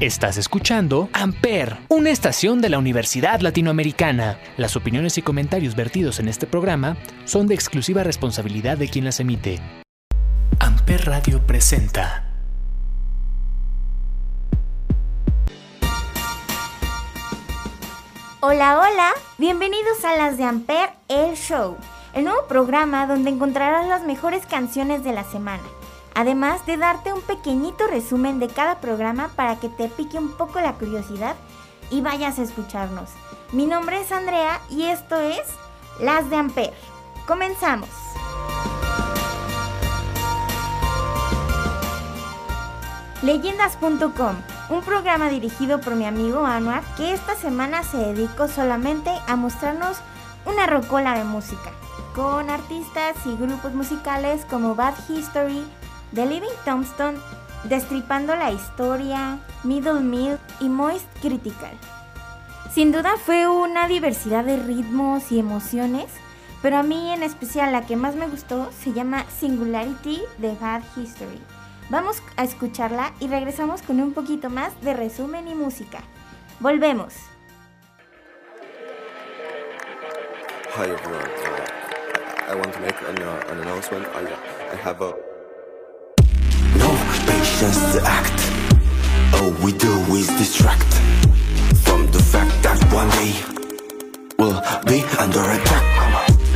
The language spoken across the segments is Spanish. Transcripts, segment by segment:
Estás escuchando Amper, una estación de la Universidad Latinoamericana. Las opiniones y comentarios vertidos en este programa son de exclusiva responsabilidad de quien las emite. Amper Radio presenta. Hola, hola, bienvenidos a las de Amper, el show, el nuevo programa donde encontrarás las mejores canciones de la semana además de darte un pequeñito resumen de cada programa para que te pique un poco la curiosidad y vayas a escucharnos. Mi nombre es Andrea y esto es Las de Amper. Comenzamos. Leyendas.com, un programa dirigido por mi amigo Anuar que esta semana se dedicó solamente a mostrarnos una rocola de música, con artistas y grupos musicales como Bad History, The Living Tombstone, destripando la historia, Middle Milk y Moist Critical. Sin duda fue una diversidad de ritmos y emociones, pero a mí en especial la que más me gustó se llama Singularity de Bad History. Vamos a escucharla y regresamos con un poquito más de resumen y música. Volvemos. Uh, I want to make an, uh, an announcement. I have a just to act. All we do is distract From the fact that one day We'll be under attack.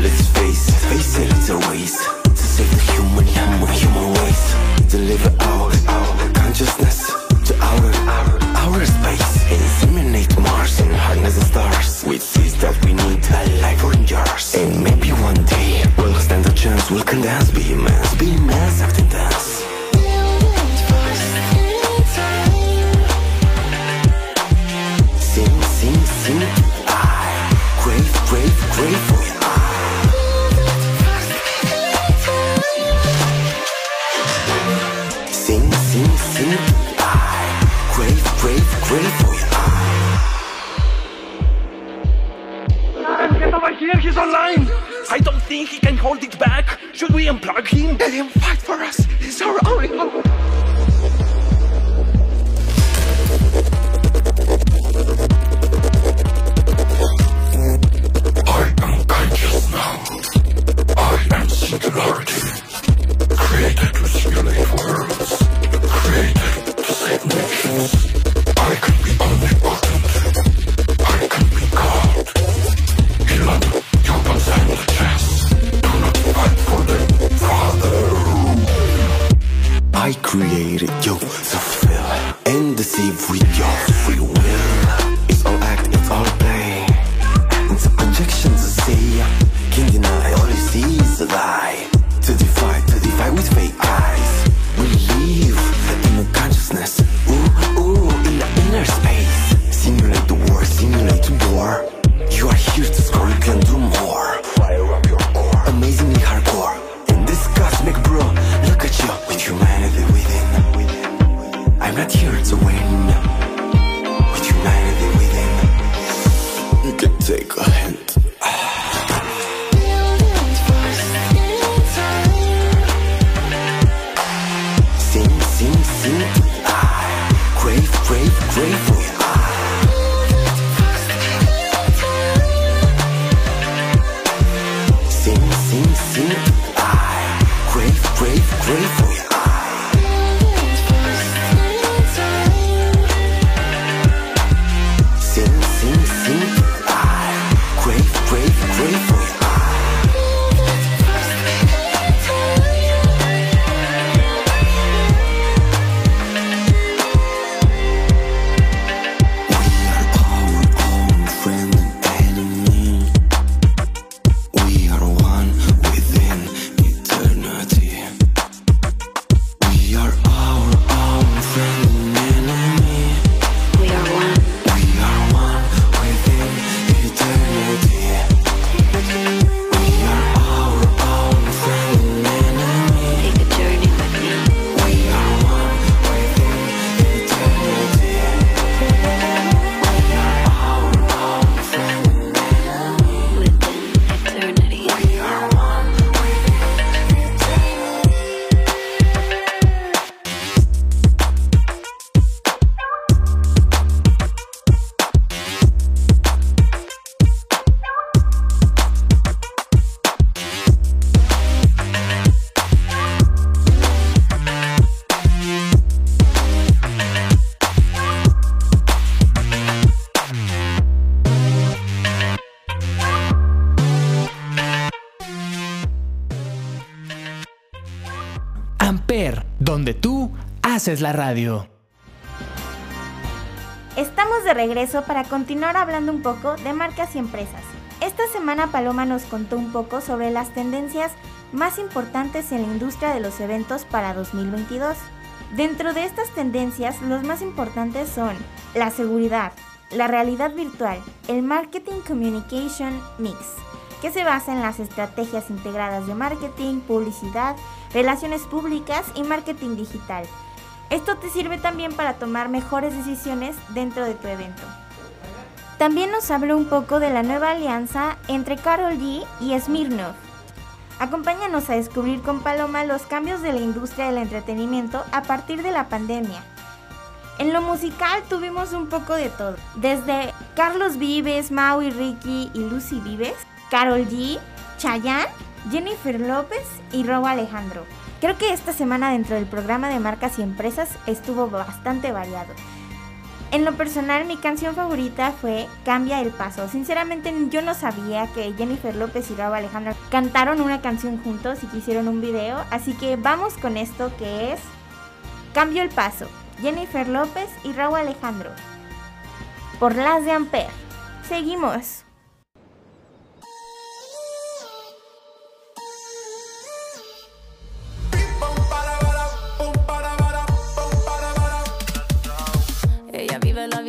Let's face it, face it, it's a race To save the human, human, human race. Deliver our, our consciousness To outer, outer, outer space. Inseminate Mars and harness the stars. With seeds that we need, a life in jars And maybe one day We'll stand a chance, we'll condense Be immense, be immense, acting dance haces la radio. Estamos de regreso para continuar hablando un poco de marcas y empresas. Esta semana Paloma nos contó un poco sobre las tendencias más importantes en la industria de los eventos para 2022. Dentro de estas tendencias, los más importantes son la seguridad, la realidad virtual, el marketing communication mix, que se basa en las estrategias integradas de marketing, publicidad, relaciones públicas y marketing digital. Esto te sirve también para tomar mejores decisiones dentro de tu evento. También nos habló un poco de la nueva alianza entre Carol G y Smirnov. Acompáñanos a descubrir con Paloma los cambios de la industria del entretenimiento a partir de la pandemia. En lo musical tuvimos un poco de todo, desde Carlos Vives, Maui Ricky y Lucy Vives, Carol G, Chayanne, Jennifer López y Robo Alejandro. Creo que esta semana dentro del programa de marcas y empresas estuvo bastante variado. En lo personal, mi canción favorita fue Cambia el Paso. Sinceramente, yo no sabía que Jennifer López y Robo Alejandro cantaron una canción juntos y que hicieron un video. Así que vamos con esto que es Cambio el Paso. Jennifer López y Raúl Alejandro. Por las de Ampere. Seguimos.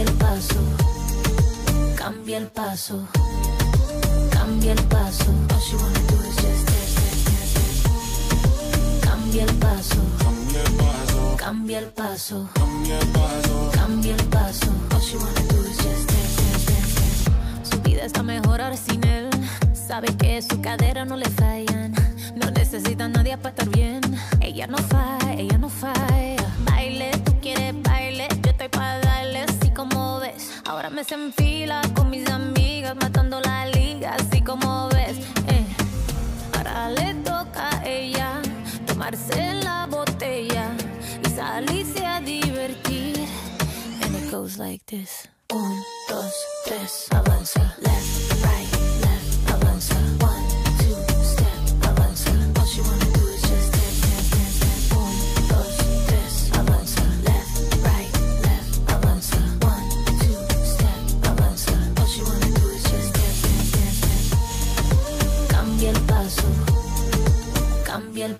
Cambia el paso, cambia el paso, cambia el paso. All she wanna do is just dance, dance, dance, dance. Cambia el paso, cambia el paso, cambia el paso. All she wanna do is just dance, dance, dance. Su vida está mejor ahora sin él. Sabe que su cadera no le fallan. No necesita a nadie para estar bien. Ella no falla, ella no falla. Baile, tú quieres baile. Ves. Ahora me se enfila con mis amigas, matando la liga, así como ves. Eh. Ahora le toca a ella tomarse la botella y salirse a divertir. And it goes like this. Un, dos, tres, avanza.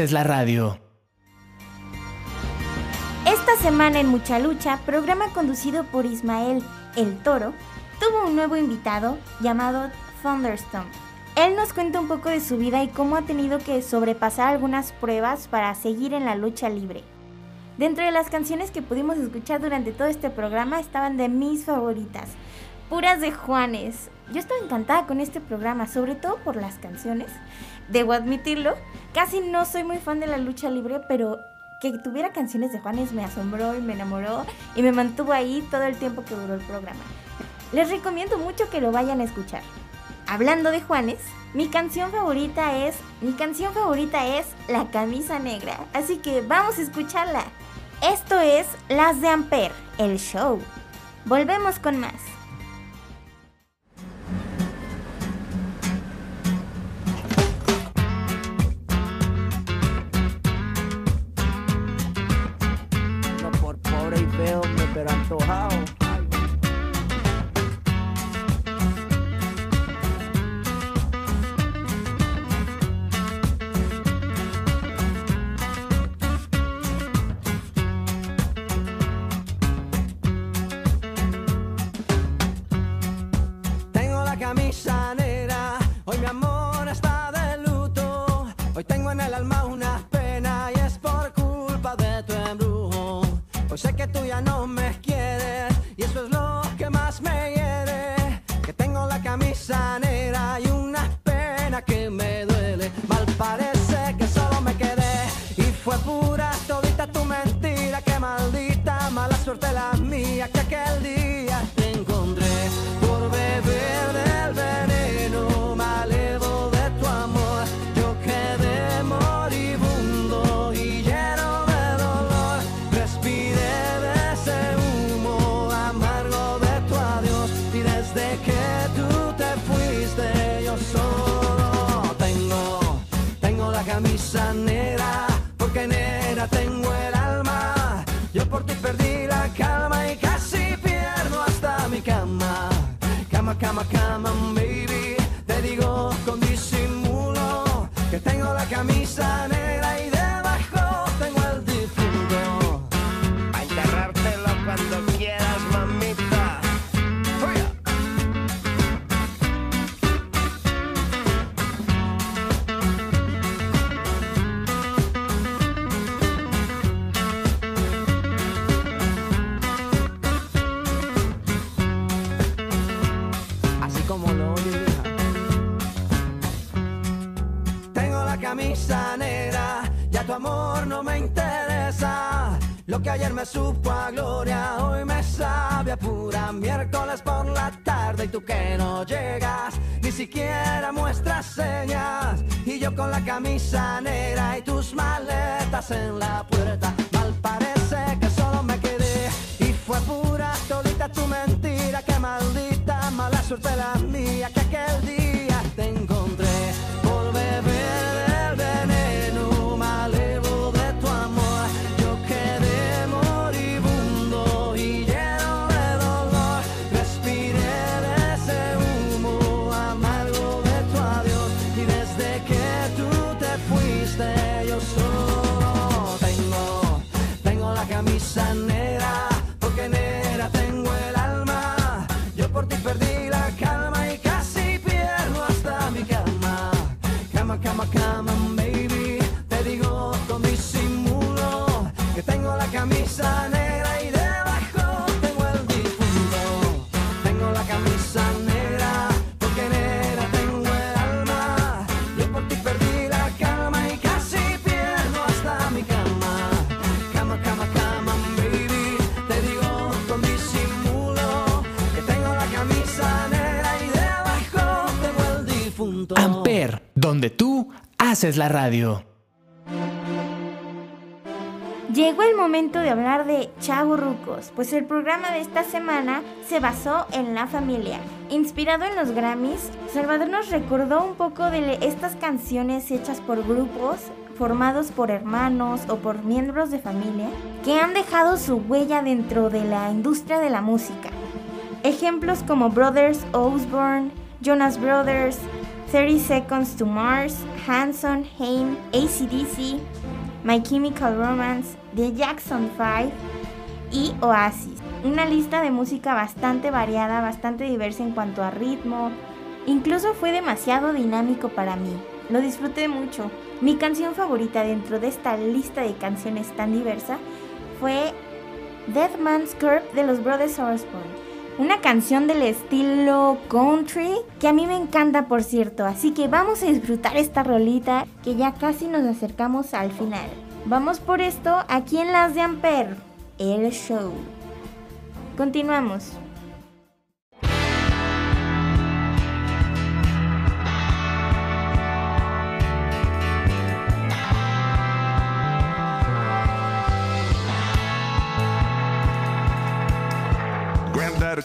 haces la radio. Esta semana en Mucha Lucha, programa conducido por Ismael El Toro, tuvo un nuevo invitado llamado Thunderstorm. Él nos cuenta un poco de su vida y cómo ha tenido que sobrepasar algunas pruebas para seguir en la lucha libre. Dentro de las canciones que pudimos escuchar durante todo este programa estaban de mis favoritas, puras de Juanes. Yo estaba encantada con este programa, sobre todo por las canciones. Debo admitirlo, casi no soy muy fan de la lucha libre, pero que tuviera canciones de Juanes me asombró y me enamoró y me mantuvo ahí todo el tiempo que duró el programa. Les recomiendo mucho que lo vayan a escuchar. Hablando de Juanes, mi canción favorita es mi canción favorita es La camisa negra, así que vamos a escucharla. Esto es Las de Amper, el show. Volvemos con más. Antojado. Tengo la camisa Cama, cama, baby. Te digo con disimulo que tengo la camisa camisa negra y tus maletas en la puerta, mal parece que solo me quedé. Y fue pura todita tu mentira, que maldita mala suerte la Amper, donde tú haces la radio. Llegó el momento de hablar de Rucos, pues el programa de esta semana se basó en la familia. Inspirado en los Grammys, Salvador nos recordó un poco de estas canciones hechas por grupos formados por hermanos o por miembros de familia que han dejado su huella dentro de la industria de la música. Ejemplos como Brothers Osborne, Jonas Brothers, 30 Seconds to Mars, Hanson, Haim, ACDC, My Chemical Romance, The Jackson 5 y Oasis. Una lista de música bastante variada, bastante diversa en cuanto a ritmo. Incluso fue demasiado dinámico para mí. Lo disfruté mucho. Mi canción favorita dentro de esta lista de canciones tan diversa fue Dead Man's Curve de los Brothers Osborne. Una canción del estilo country que a mí me encanta por cierto. Así que vamos a disfrutar esta rolita que ya casi nos acercamos al final. Vamos por esto aquí en Las de Amper, el show. Continuamos.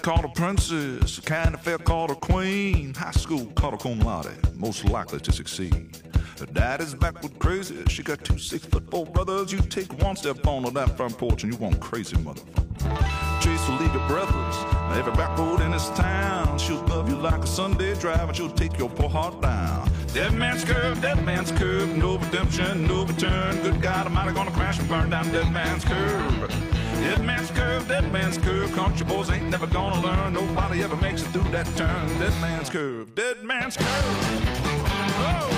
Called her princess, kind of fair called her queen, high school called her cum laude, most likely to succeed. Her daddy's backward crazy, she got two six foot four brothers. You take one step on that front porch and you want crazy motherfucker. Chase will leave you breathless. Every back road in this town, she'll love you like a Sunday drive and she'll take your poor heart down. Dead man's curve, dead man's curve, no redemption, no return. Good God, I'm gonna crash and burn down dead man's curve. Dead man's curve, dead man's curve. Country boys ain't never gonna learn. Nobody ever makes it through that turn. Dead man's curve, dead man's curve. Oh.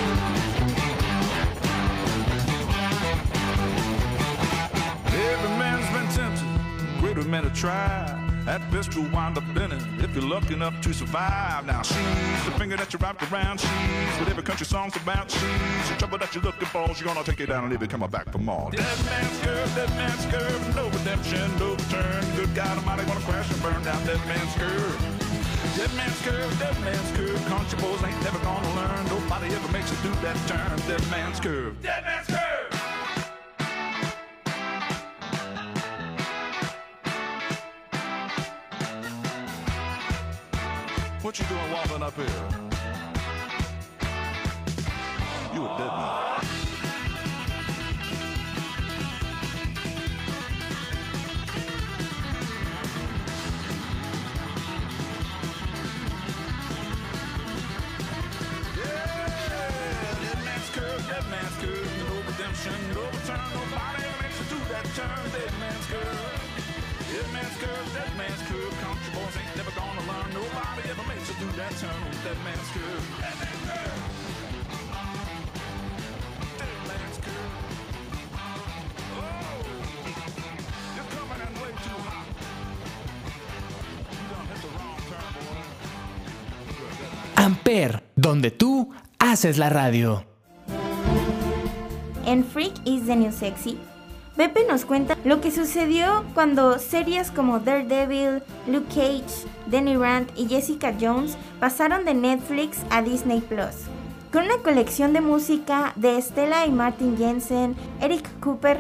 Every man's been tempted, men have tried. At best, you'll wind up in it if you're lucky enough to survive. Now, she's the finger that you wrapped around. She's what every country song's about. She's the trouble that you're looking for. She's gonna take you down and leave you coming back for more. Dead man's curve, dead man's curve, no redemption, no return. Good God Almighty, gonna crash and burn down dead man's curve. Dead man's curve, dead man's curve. Country boys ain't never gonna learn. Nobody ever makes it through that turn. Dead man's curve. Dead man's curve. What you doing walking up here? You a dead man. Redemption, no return, nobody makes it through that turn. Dead man's curve. Dead man's curve, dead man's curve. Country boys ain't never gonna Amper, donde tú haces la radio. En Freak is the New Sexy Pepe nos cuenta lo que sucedió cuando series como Daredevil, Luke Cage, Danny Rand y Jessica Jones pasaron de Netflix a Disney Plus. Con una colección de música de Stella y Martin Jensen, Eric Cooper,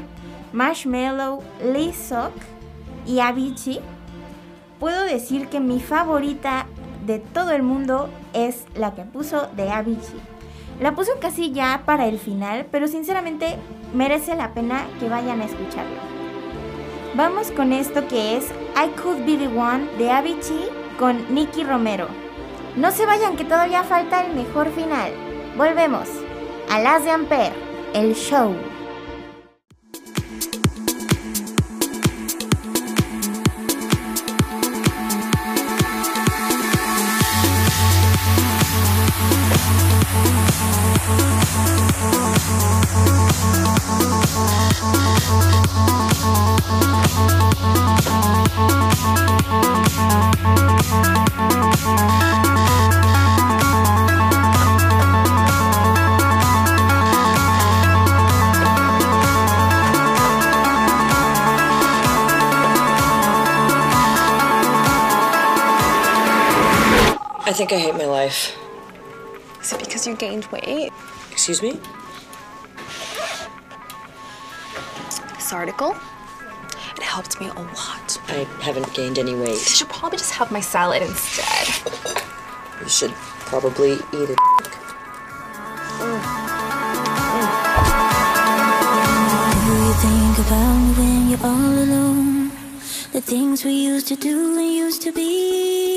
Marshmallow, Lee Sock y Avicii, puedo decir que mi favorita de todo el mundo es la que puso de Avicii. La puso casi ya para el final, pero sinceramente merece la pena que vayan a escucharlo. Vamos con esto que es I Could Be the One de Avicii con Nicky Romero. No se vayan que todavía falta el mejor final. Volvemos a Las de Ampere, el show. Think I hate my life. Is it because you gained weight? Excuse me? this article. It helped me a lot. I haven't gained any weight. You should probably just have my salad instead. You should probably eat it. Do you think about when you're all alone? The things we used to do and used to be.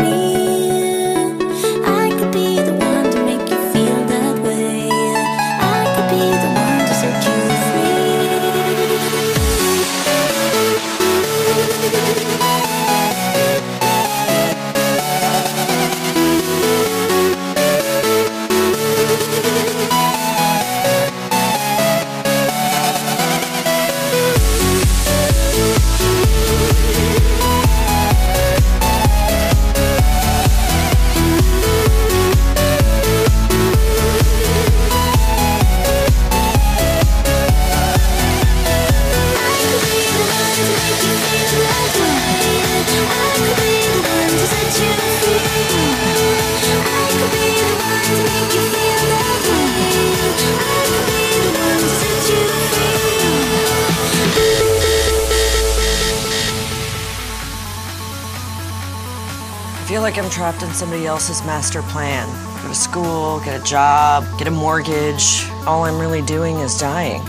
trapped in somebody else's master plan. Go to school, get a job, get a mortgage. All I'm really doing is dying.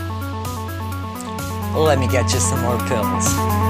Let me get you some more pills.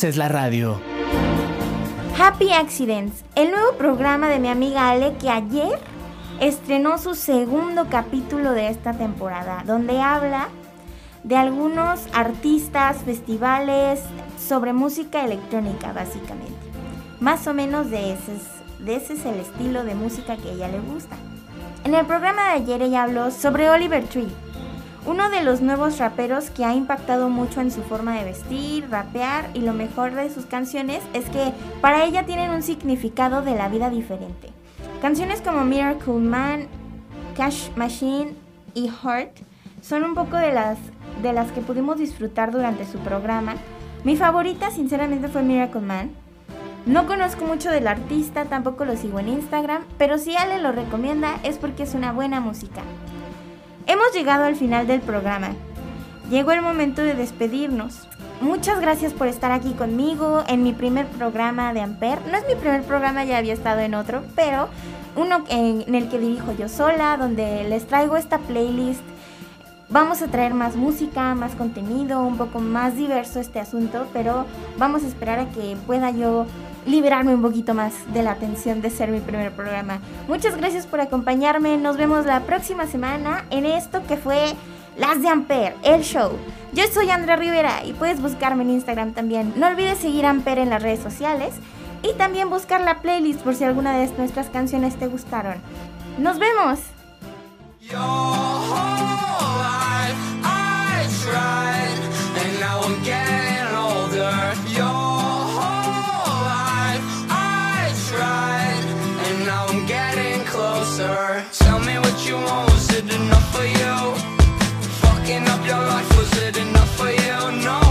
Haces la radio. Happy Accidents, el nuevo programa de mi amiga Ale que ayer estrenó su segundo capítulo de esta temporada, donde habla de algunos artistas, festivales, sobre música electrónica básicamente. Más o menos de ese, es- de ese es el estilo de música que a ella le gusta. En el programa de ayer ella habló sobre Oliver Tree, uno de los nuevos raperos que ha impactado mucho en su forma de vestir, rapear y lo mejor de sus canciones es que para ella tienen un significado de la vida diferente. Canciones como Miracle Man, Cash Machine y Heart son un poco de las, de las que pudimos disfrutar durante su programa. Mi favorita sinceramente fue Miracle Man. No conozco mucho del artista, tampoco lo sigo en Instagram, pero si Ale lo recomienda es porque es una buena música. Hemos llegado al final del programa. llegó el momento de despedirnos. Muchas gracias por estar aquí conmigo en mi primer programa de Amper. No es mi primer programa, ya había estado en otro, pero uno en, el que dirijo yo sola, donde les traigo esta playlist. Vamos a traer más música, más contenido, un poco más diverso este asunto, pero vamos a esperar a que pueda yo liberarme un poquito más de la tensión de ser mi primer programa. Muchas gracias por acompañarme, nos vemos la próxima semana en esto que fue Las de Amper, el show. Yo soy Andrea Rivera y puedes buscarme en Instagram también. No olvides seguir Amper en las redes sociales y también buscar la playlist por si alguna de nuestras canciones te gustaron. ¡Nos vemos! right, and now I'm getting closer. Tell me what you want, was it enough for you? Fucking up your life, was it enough for you? No.